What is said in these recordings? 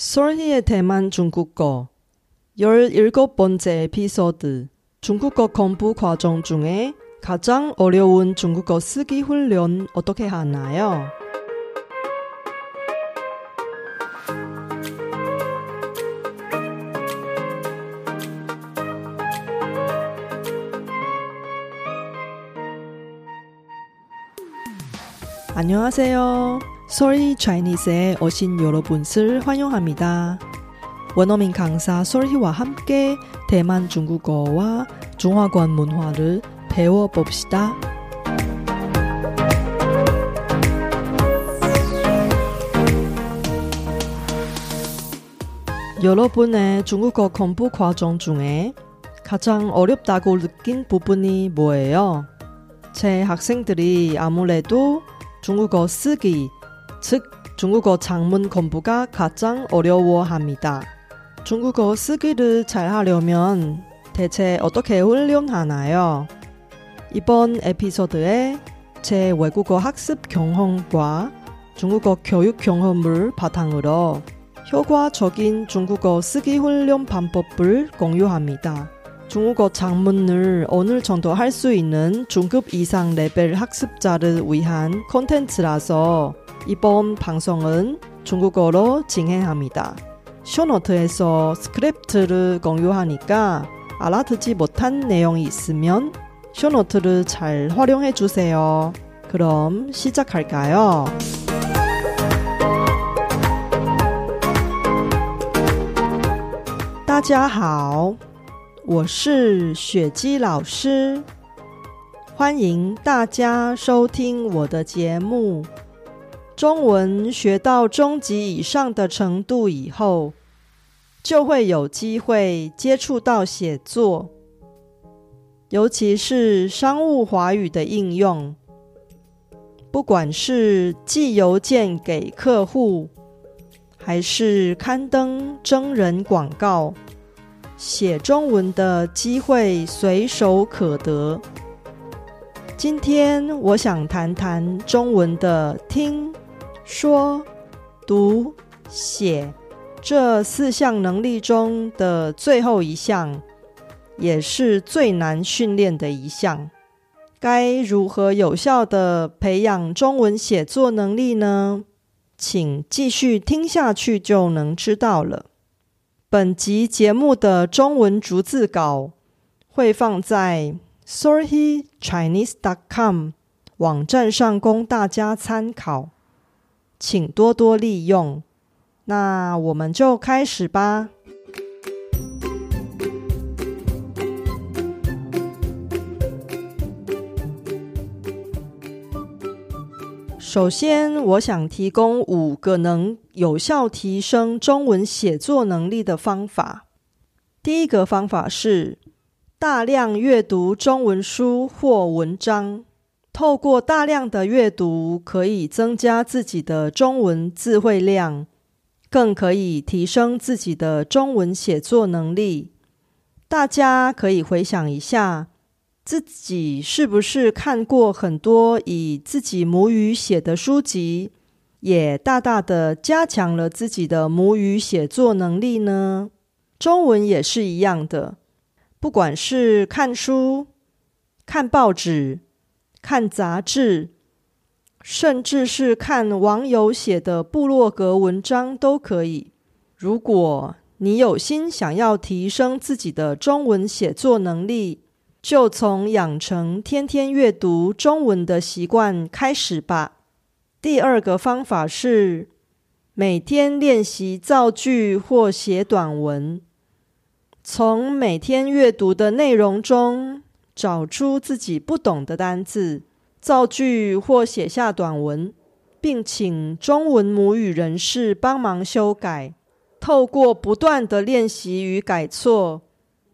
솔희의 대만 중국어 17번째 에피소드 중국어 공부 과정 중에 가장 어려운 중국어 쓰기 훈련 어떻게 하나요? 안녕하세요. 솔희 차이니스에 오신 여러분을 환영합니다. 원어민 강사 솔희와 함께 대만 중국어와 중화권 문화를 배워봅시다. 여러분의 중국어 공부 과정 중에 가장 어렵다고 느낀 부분이 뭐예요? 제 학생들이 아무래도 중국어 쓰기, 즉 중국어 장문 공부가 가장 어려워합니다. 중국어 쓰기를 잘 하려면 대체 어떻게 훈련하나요? 이번 에피소드에 제 외국어 학습 경험과 중국어 교육 경험을 바탕으로 효과적인 중국어 쓰기 훈련 방법을 공유합니다. 중국어 장문을 어느 정도 할 수 있는 중급 이상 레벨 학습자를 위한 콘텐츠라서 이번 방송은 중국어로 진행합니다. 쇼노트에서 스크립트를 공유하니까 알아듣지 못한 내용이 있으면 쇼노트를 잘 활용해 주세요. 그럼 시작할까요? 大家好，我是雪姬老师，欢迎大家收听我的节目。 中文学到中级以上的程度以后，就会有机会接触到写作，尤其是商务华语的应用。不管是寄邮件给客户，还是刊登征人广告，写中文的机会随手可得。今天我想谈谈中文的听。说、读、写这四项能力中的最后一项，也是最难训练的一项。该如何有效的培养中文写作能力呢？请继续听下去就能知道了。本集节目的中文逐字稿会放在 sorhi chinese dot com 网站上供大家参考。请多多利用。那我们就开始吧。首先，我想提供五个能有效提升中文写作能力的方法。第一个方法是大量阅读中文书或文章。透过大量的阅读，可以增加自己的中文词汇量，更可以提升自己的中文写作能力。大家可以回想一下，自己是不是看过很多以自己母语写的书籍，也大大的加强了自己的母语写作能力呢？中文也是一样的，不管是看书、看报纸。看杂志，甚至是看网友写的部落格文章都可以。如果你有心想要提升自己的中文写作能力，就从养成天天阅读中文的习惯开始吧。第二个方法是每天练习造句或写短文，从每天阅读的内容中。找出自己不懂的单字、造句或写下短文，并请中文母语人士帮忙修改。透过不断的练习与改错，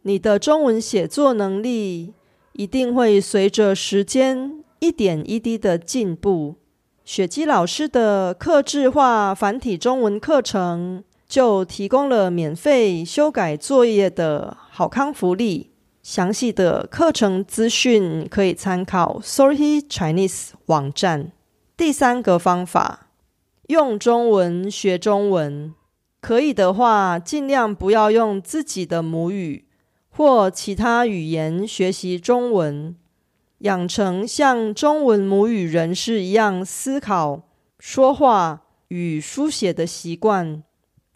你的中文写作能力一定会随着时间一点一滴的进步。雪姬老师的客制化繁体中文课程就提供了免费修改作业的好康福利。详细的课程资讯可以参考 Sorry Chinese 网站。第三个方法，用中文学中文，可以的话，尽量不要用自己的母语或其他语言学习中文，养成像中文母语人士一样思考、说话与书写的习惯。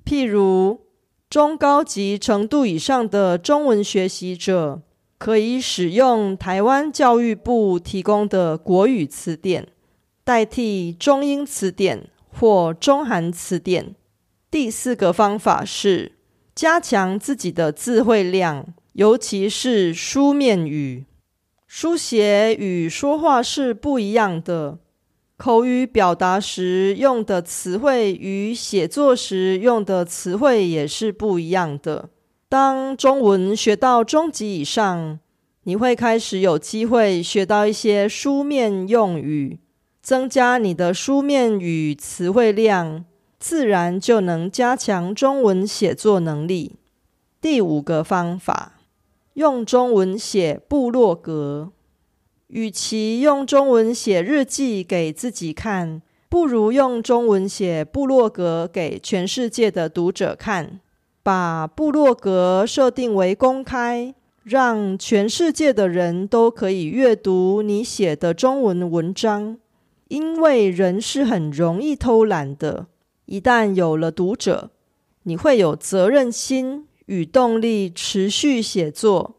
譬如，中高级程度以上的中文学习者，可以使用台湾教育部提供的国语词典，代替中英词典或中韩词典。第四个方法是加强自己的字汇量，尤其是书面语。书写与说话是不一样的。口语表达时用的词汇与写作时用的词汇也是不一样的。当中文学到中级以上，你会开始有机会学到一些书面用语，增加你的书面语词汇量，自然就能加强中文写作能力。第五个方法，用中文写部落格。与其用中文写日记给自己看，不如用中文写部落格给全世界的读者看。把部落格设定为公开，让全世界的人都可以阅读你写的中文文章。因为人是很容易偷懒的，一旦有了读者，你会有责任心与动力持续写作，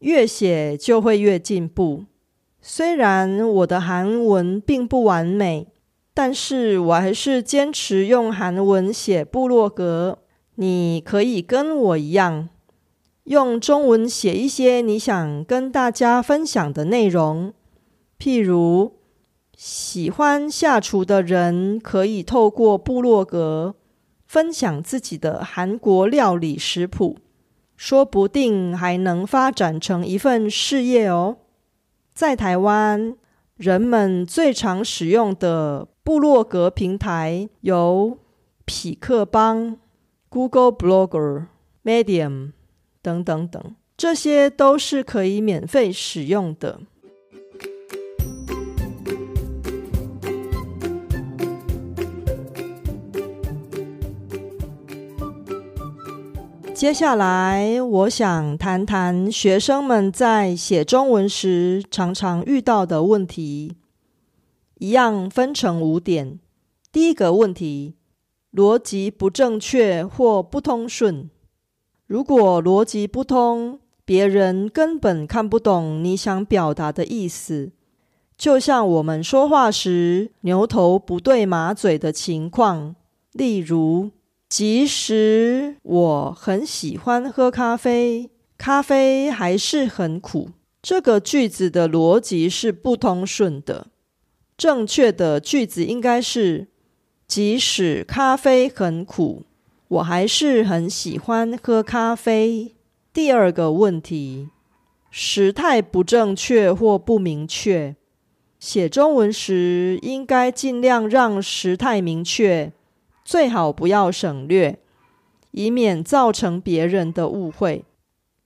越写就会越进步。虽然我的韩文并不完美，但是我还是坚持用韩文写部落格。你可以跟我一样，用中文写一些你想跟大家分享的内容。譬如，喜欢下厨的人可以透过部落格分享自己的韩国料理食谱，说不定还能发展成一份事业哦。在台湾，人们最常使用的部落格平台有匹克邦、Google Blogger、Medium 等等等，这些都是可以免费使用的。接下来，我想谈谈学生们在写中文时常常遇到的问题。一样分成五点。第一个问题，逻辑不正确或不通顺。如果逻辑不通，别人根本看不懂你想表达的意思。就像我们说话时牛头不对马嘴的情况。例如。即使我很喜欢喝咖啡，咖啡还是很苦。这个句子的逻辑是不通顺的。正确的句子应该是：即使咖啡很苦，我还是很喜欢喝咖啡。第二个问题，时态不正确或不明确。写中文时，应该尽量让时态明确。最好不要省略，以免造成别人的误会。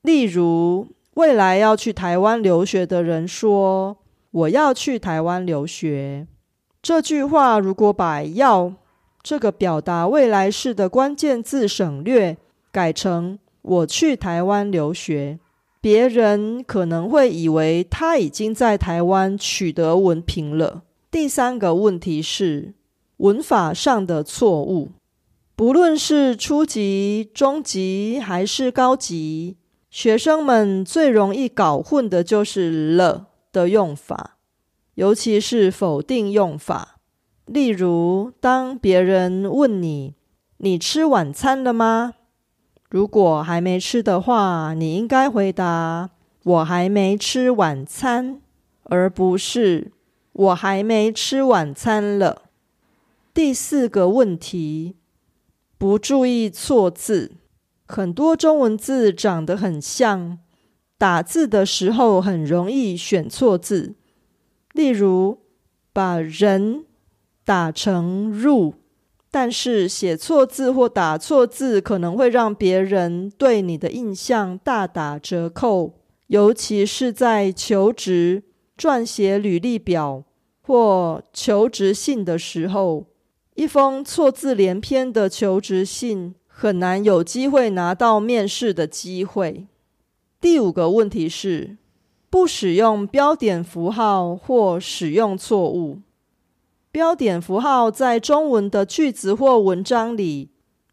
例如，未来要去台湾留学的人说：“我要去台湾留学。”这句话如果把“要”这个表达未来式的关键字省略，改成“我去台湾留学”，别人可能会以为他已经在台湾取得文凭了。第三个问题是。文法上的错误，不论是初级、中级还是高级，学生们最容易搞混的就是了的用法，尤其是否定用法。例如，当别人问你“你吃晚餐了吗”，如果还没吃的话，你应该回答“我还没吃晚餐”，而不是“我还没吃晚餐了”。第四个问题，不注意错字。很多中文字长得很像，打字的时候很容易选错字。例如，把人打成入，但是写错字或打错字，可能会让别人对你的印象大打折扣。尤其是在求职、撰写履历表或求职信的时候。一封错字连篇的求职信很难有机会拿到面试的机会。第五个问题是，不使用标点符号或使用错误。标点符号在中文的句子或文章里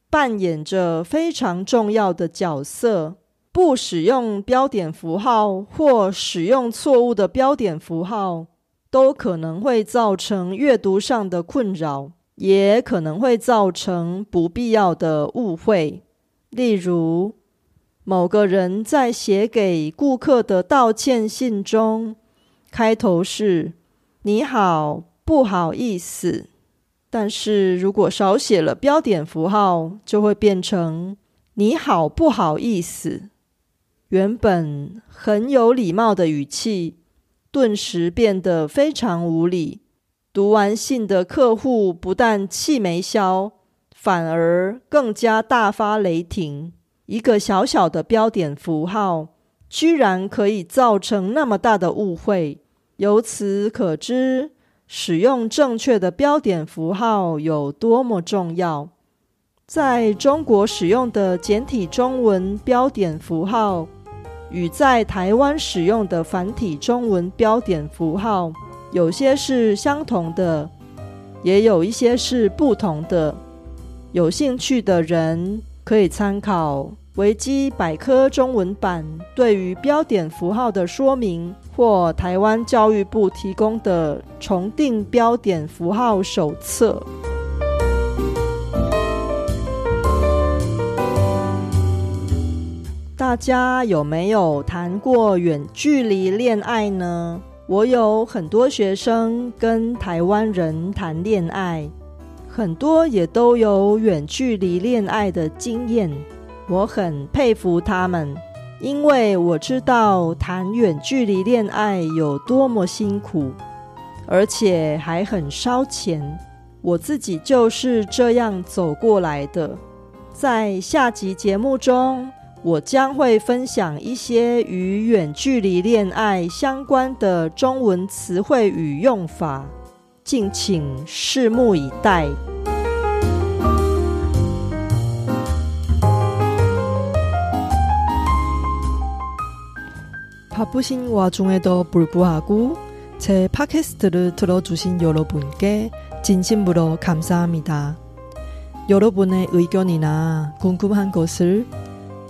扮演着非常重要的角色。不使用标点符号或使用错误的标点符号，都可能会造成阅读上的困扰，也可能会造成不必要的误会。例如，某个人在写给顾客的道歉信中，开头是“你好，不好意思”，但是如果少写了标点符号，就会变成“你好，不好意思”。原本很有礼貌的语气，顿时变得非常无礼。读完信的客户不但气没消，反而更加大发雷霆。一个小小的标点符号，居然可以造成那么大的误会。由此可知，使用正确的标点符号有多么重要。在中国使用的简体中文标点符号。与在台湾使用的繁体中文标点符号，有些是相同的，也有一些是不同的。有兴趣的人可以参考维基百科中文版对于标点符号的说明，或台湾教育部提供的重定标点符号手册。大家有没有谈过远距离恋爱呢？我有很多学生跟台湾人谈恋爱，很多也都有远距离恋爱的经验。我很佩服他们，因为我知道谈远距离恋爱有多么辛苦，而且还很烧钱。我自己就是这样走过来的。在下集节目中。我将会分享一些与远距离恋爱相关的中文词汇与用法，敬请拭目以待。바쁘신와중에도불구하고제팟캐스트를들어주신여러분께진심으로감사합니다 여러분의의견이나궁금한것을